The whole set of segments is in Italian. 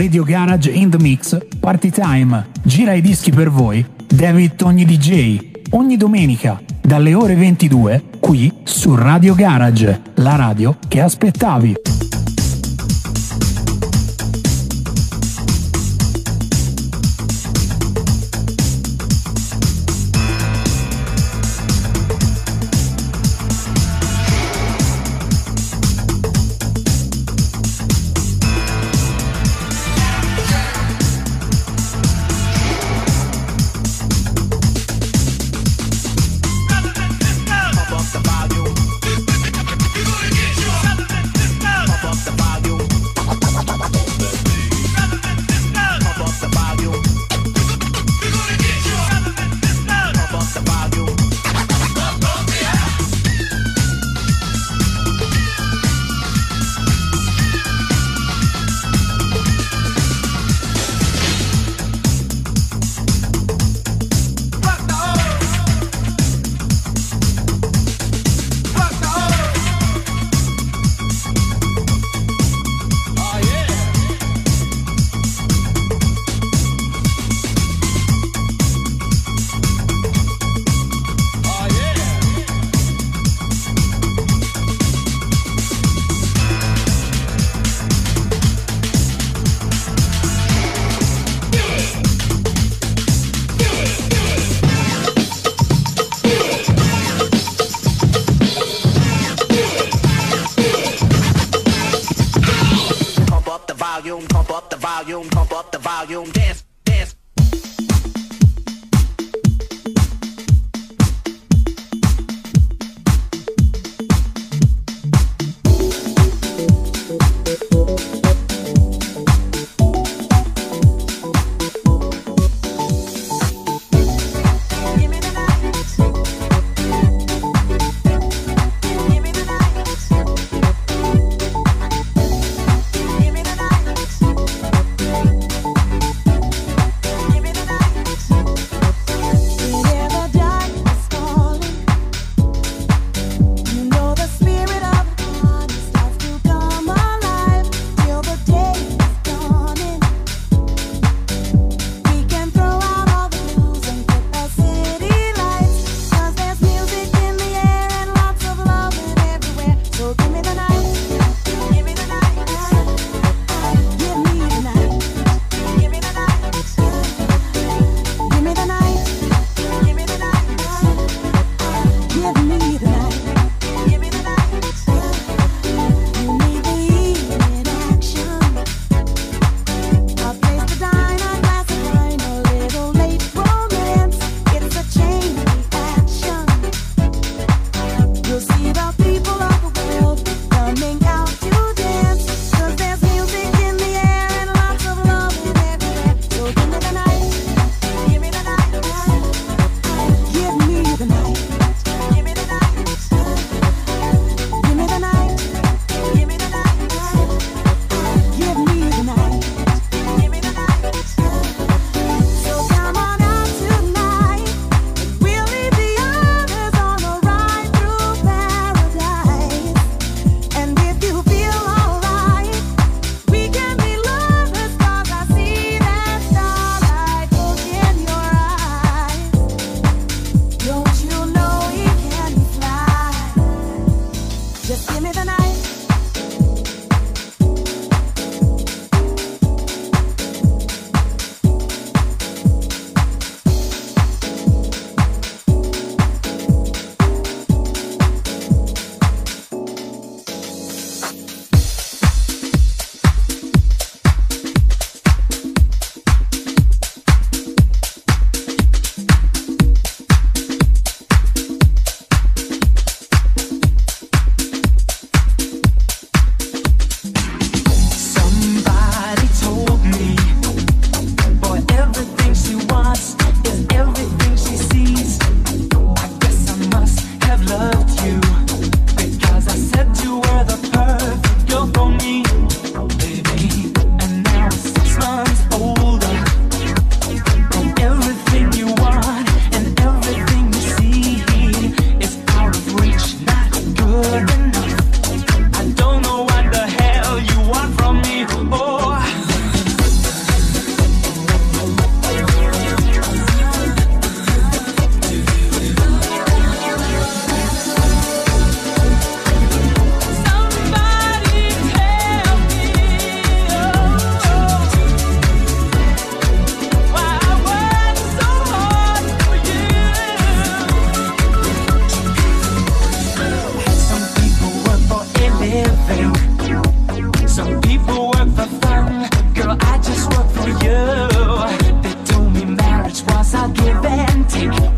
Radio Garage in the Mix Party Time. Gira i dischi per voi David Togni DJ. Ogni domenica dalle ore 22 qui su Radio Garage, la radio che aspettavi.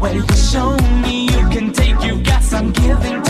Well, you show me you can take, you got some giving.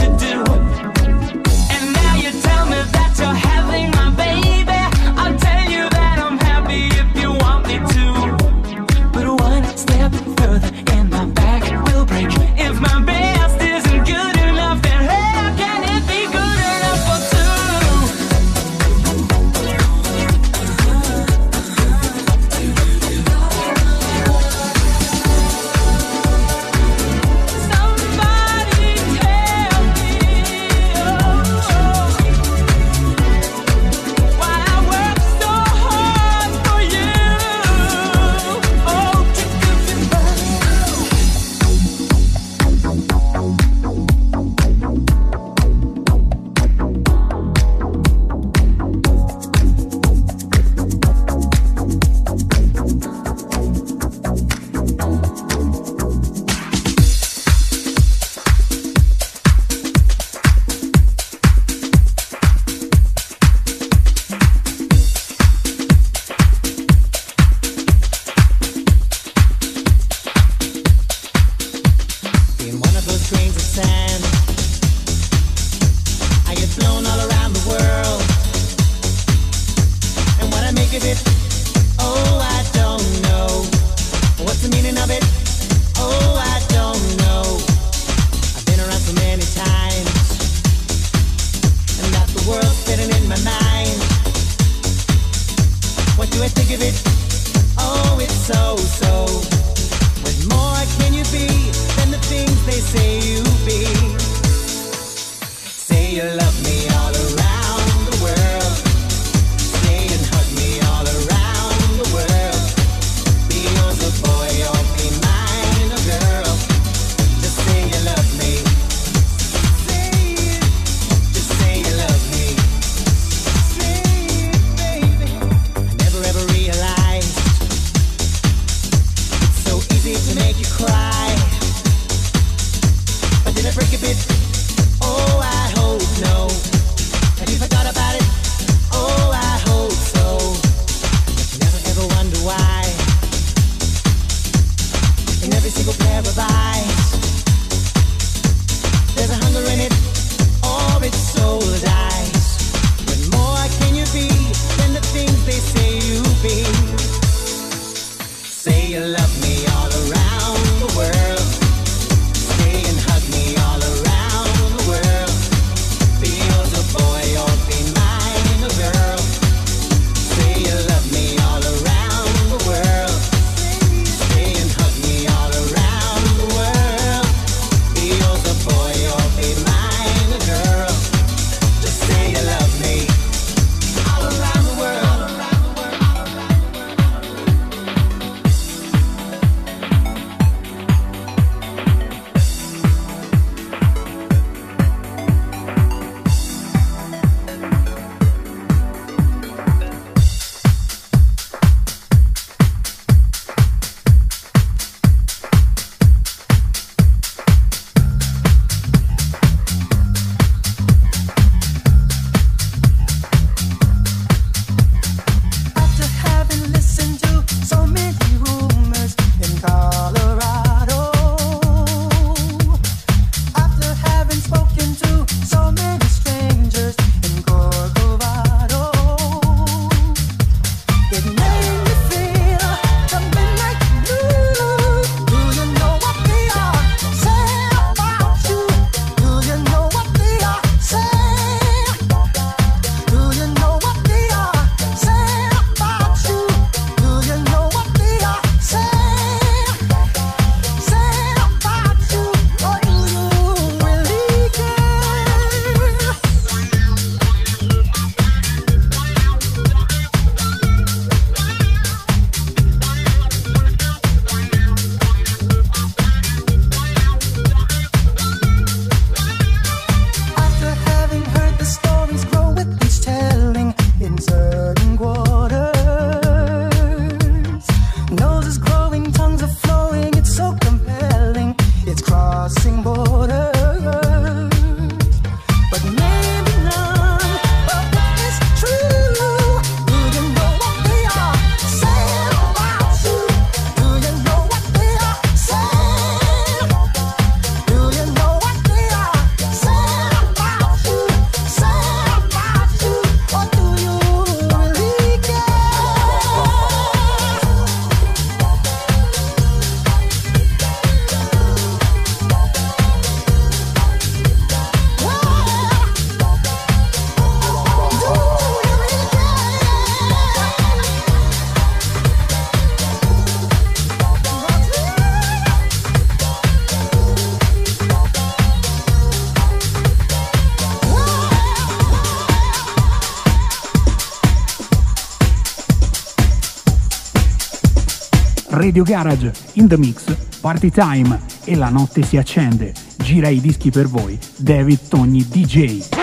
Radio Garage, In The Mix, Party Time e la notte si accende. Gira i dischi per voi, David Togni DJ.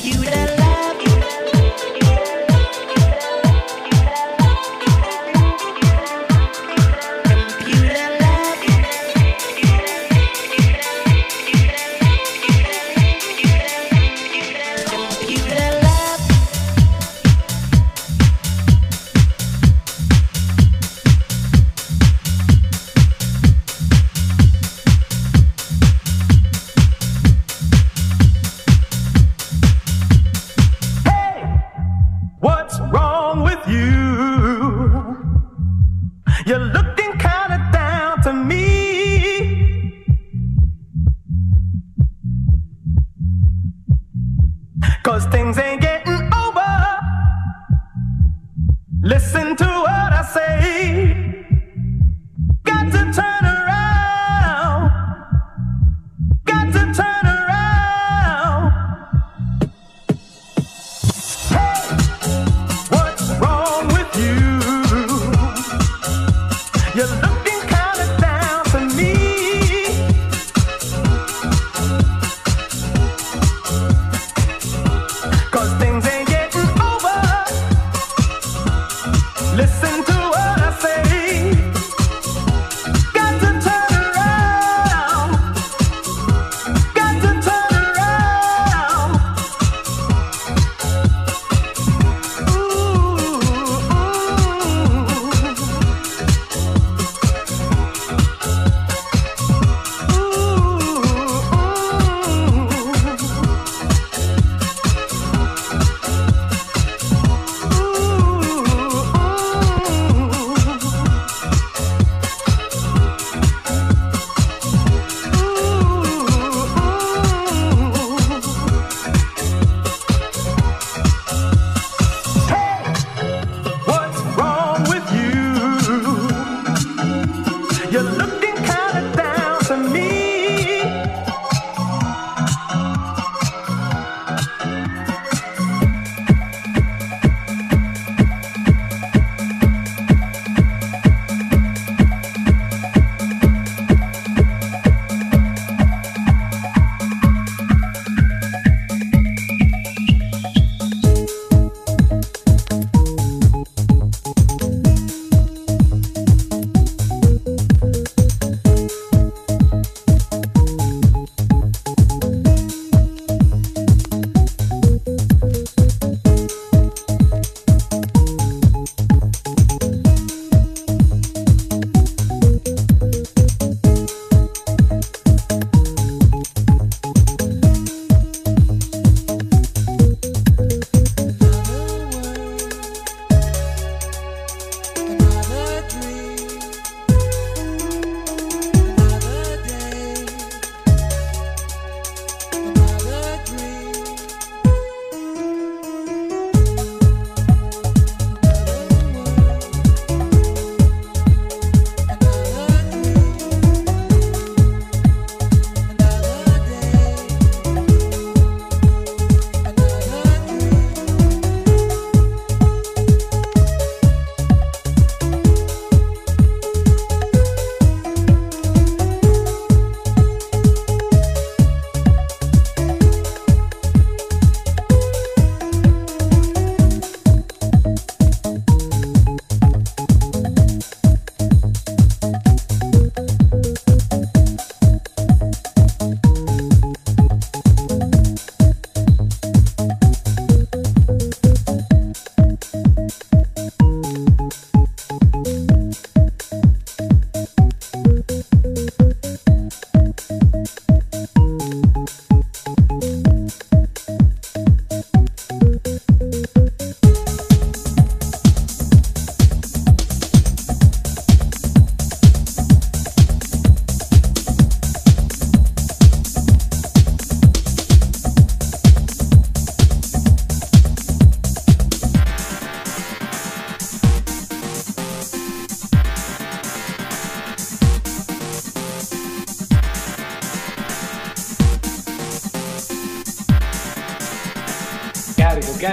computer love.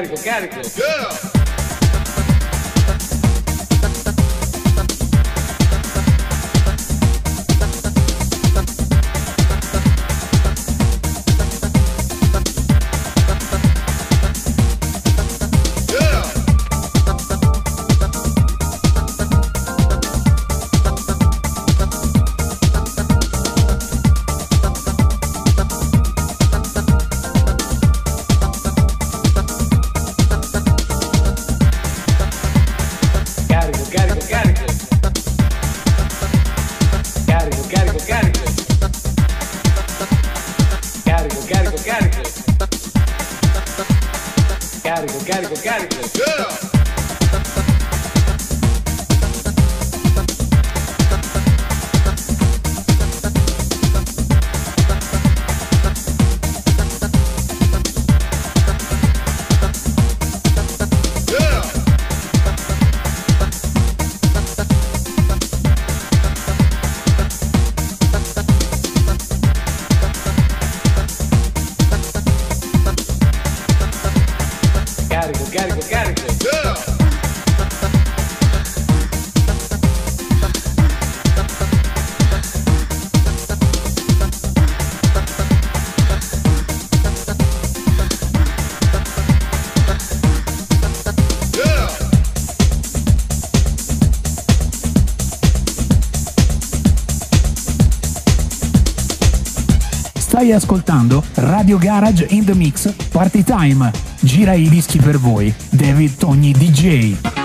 quero, quero. Stai ascoltando Radio Garage in the Mix Party Time. Gira i dischi per voi. David Togni DJ.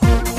House.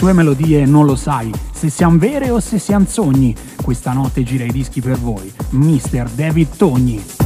Sue melodie non lo sai se siamo vere o se siamo sogni. Questa notte gira i dischi per voi, Mr. David Togni.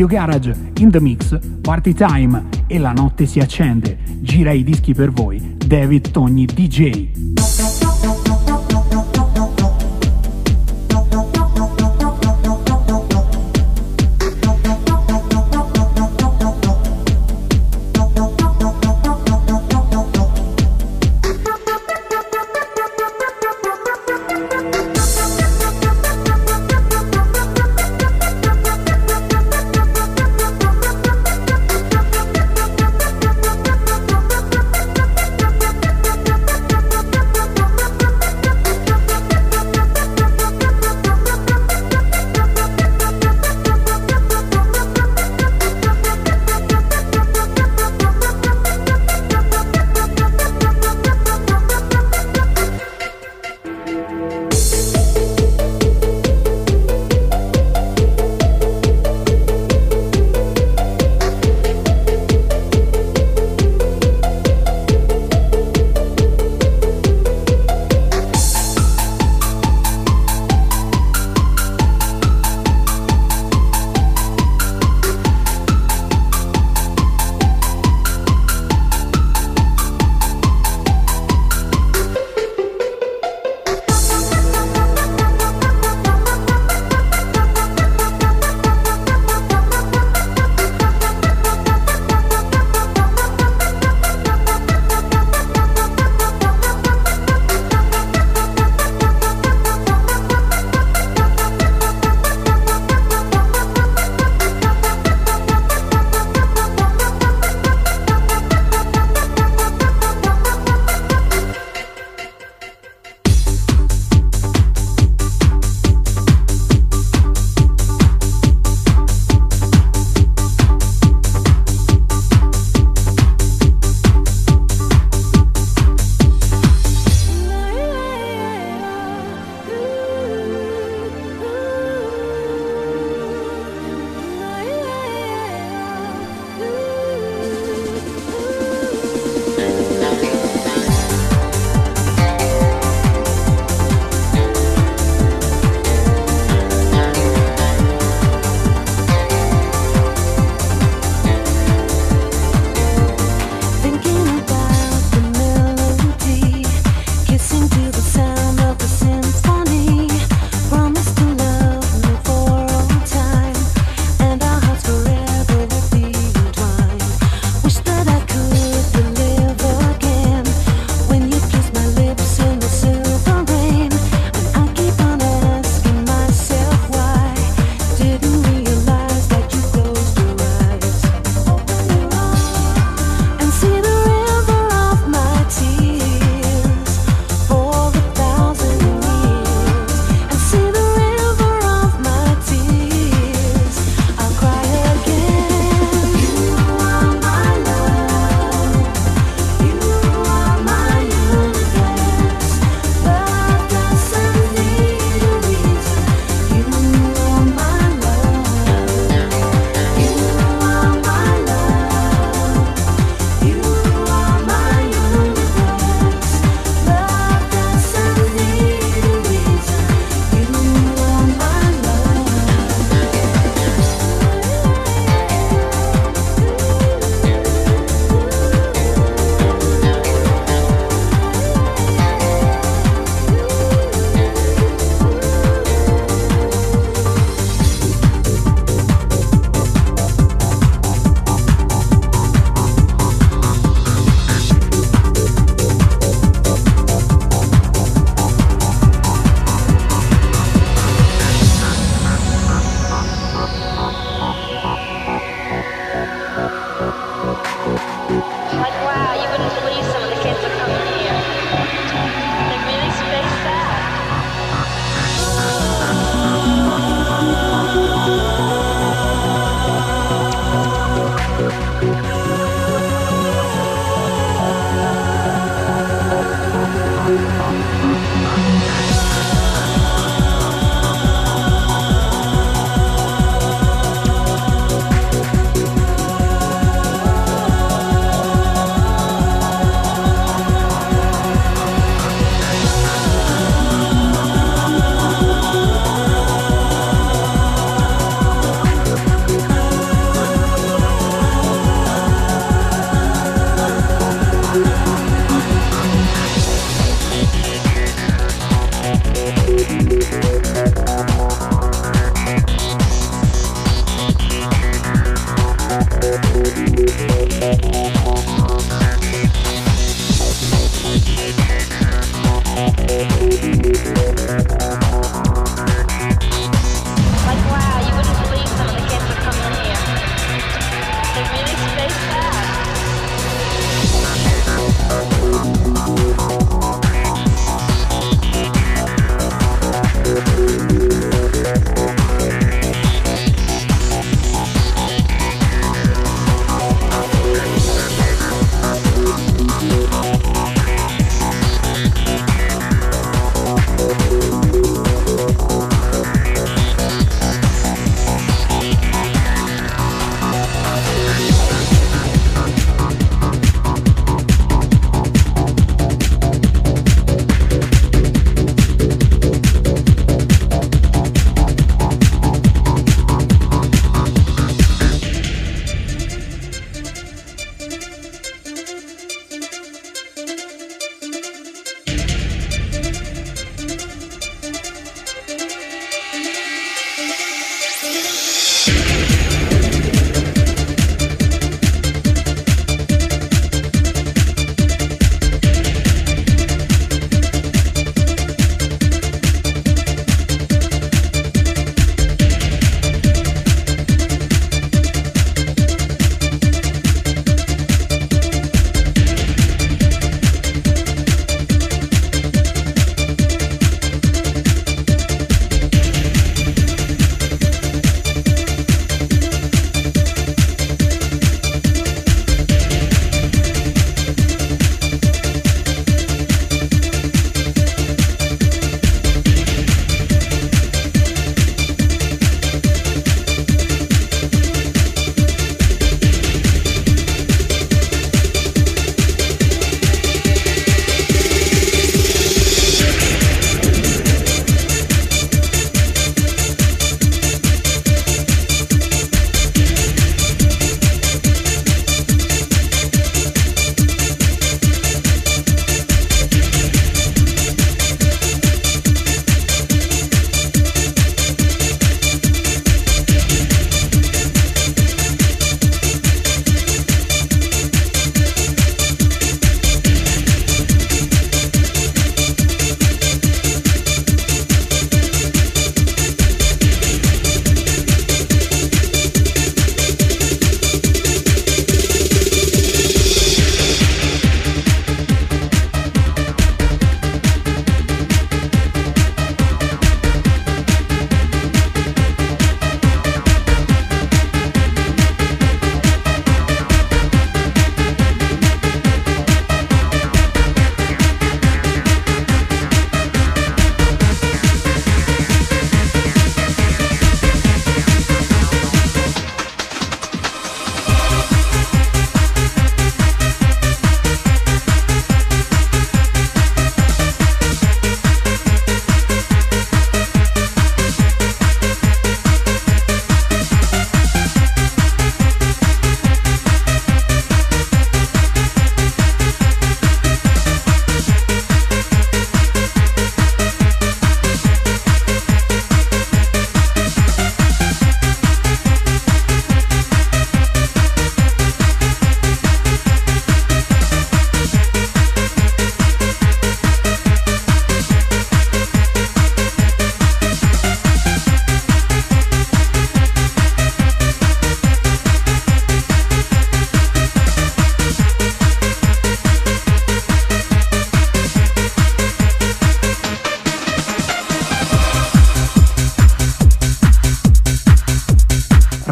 Radio Garage, In The Mix, Party Time e la notte si accende. Gira i dischi per voi, David Togni DJ.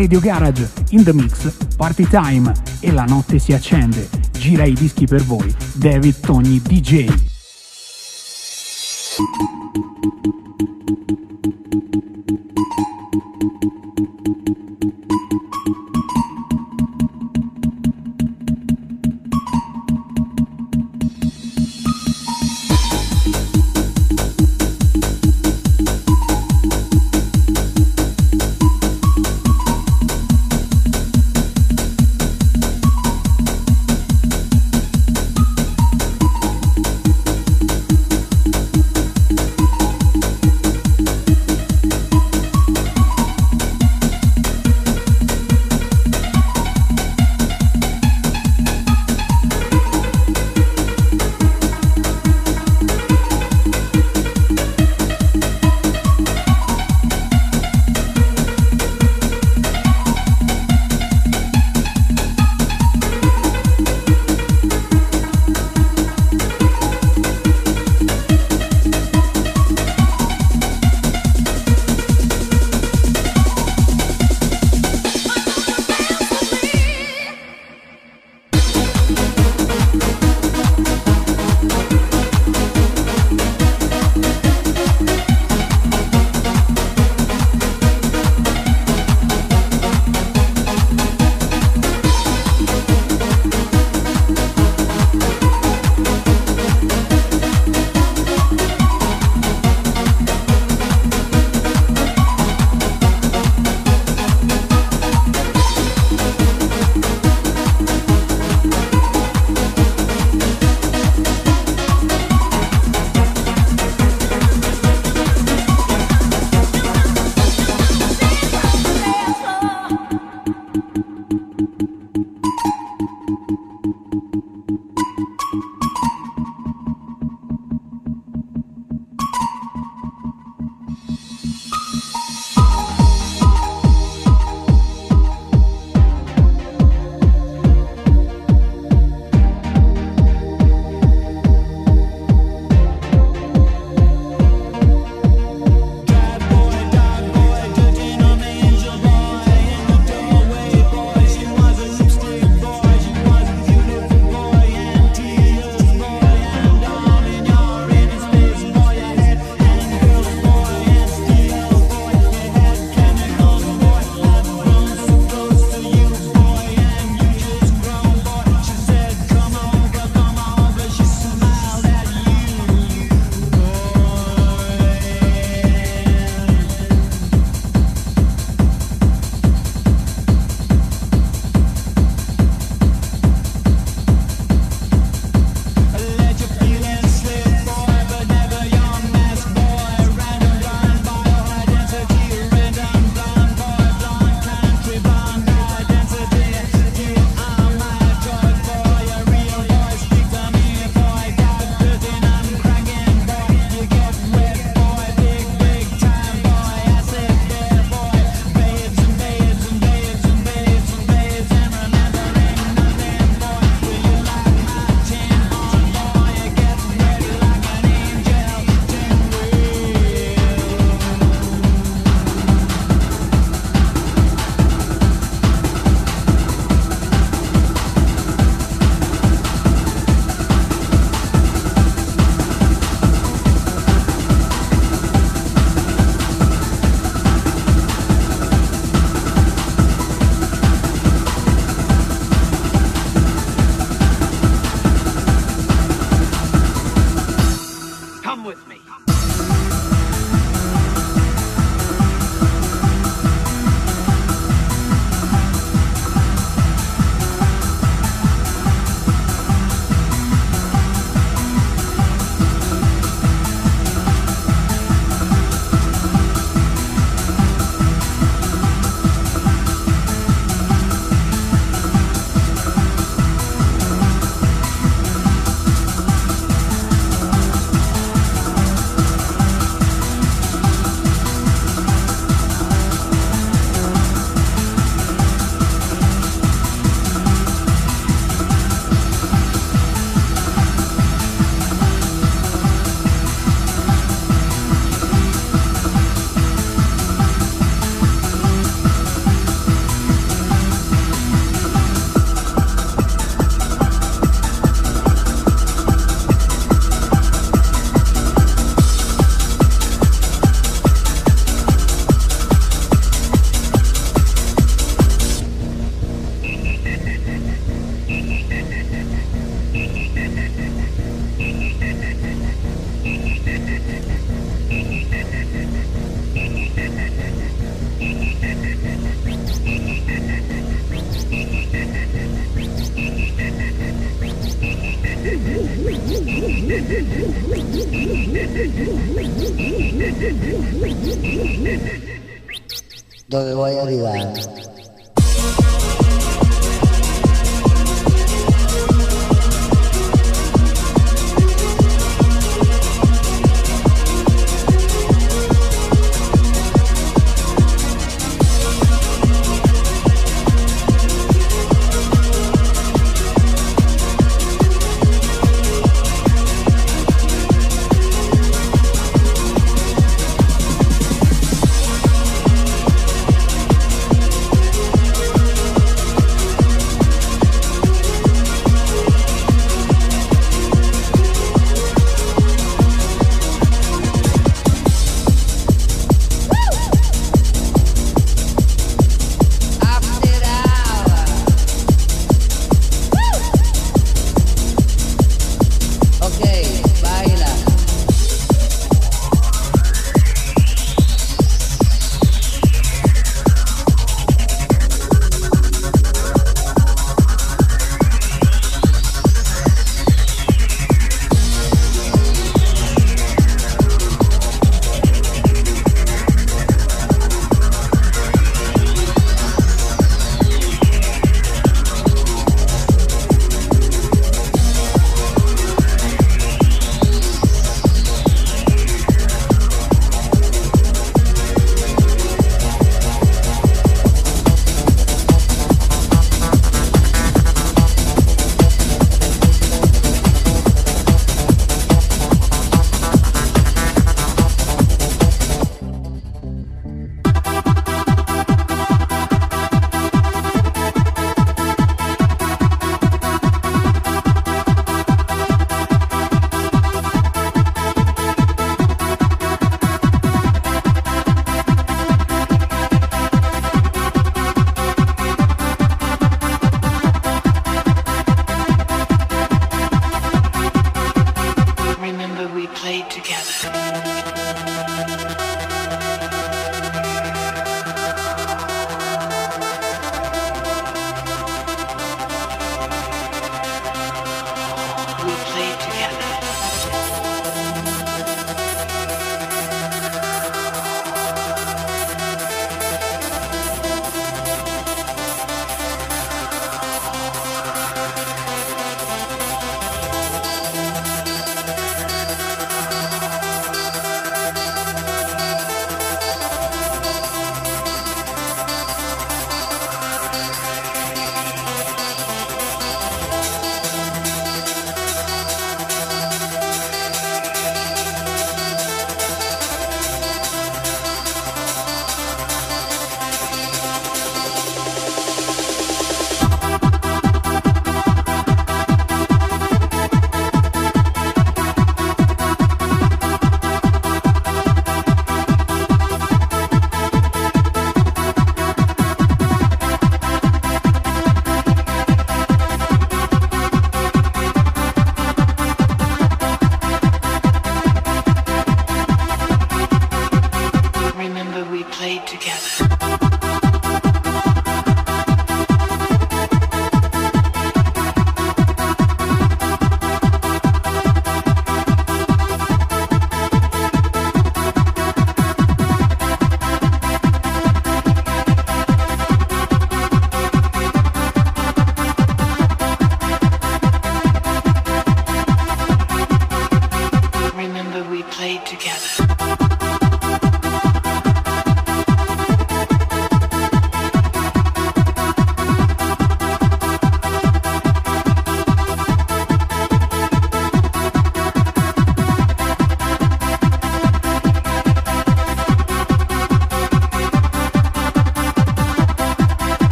Radio Garage, In The Mix, Party Time e la notte si accende. Gira i dischi per voi, David Togni DJ.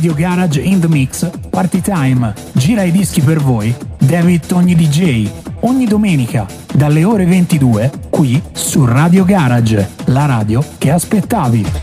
Radio Garage in the Mix Party Time. Gira i dischi per voi David Togni DJ. Ogni domenica dalle ore 22 qui su Radio Garage, la radio che aspettavi.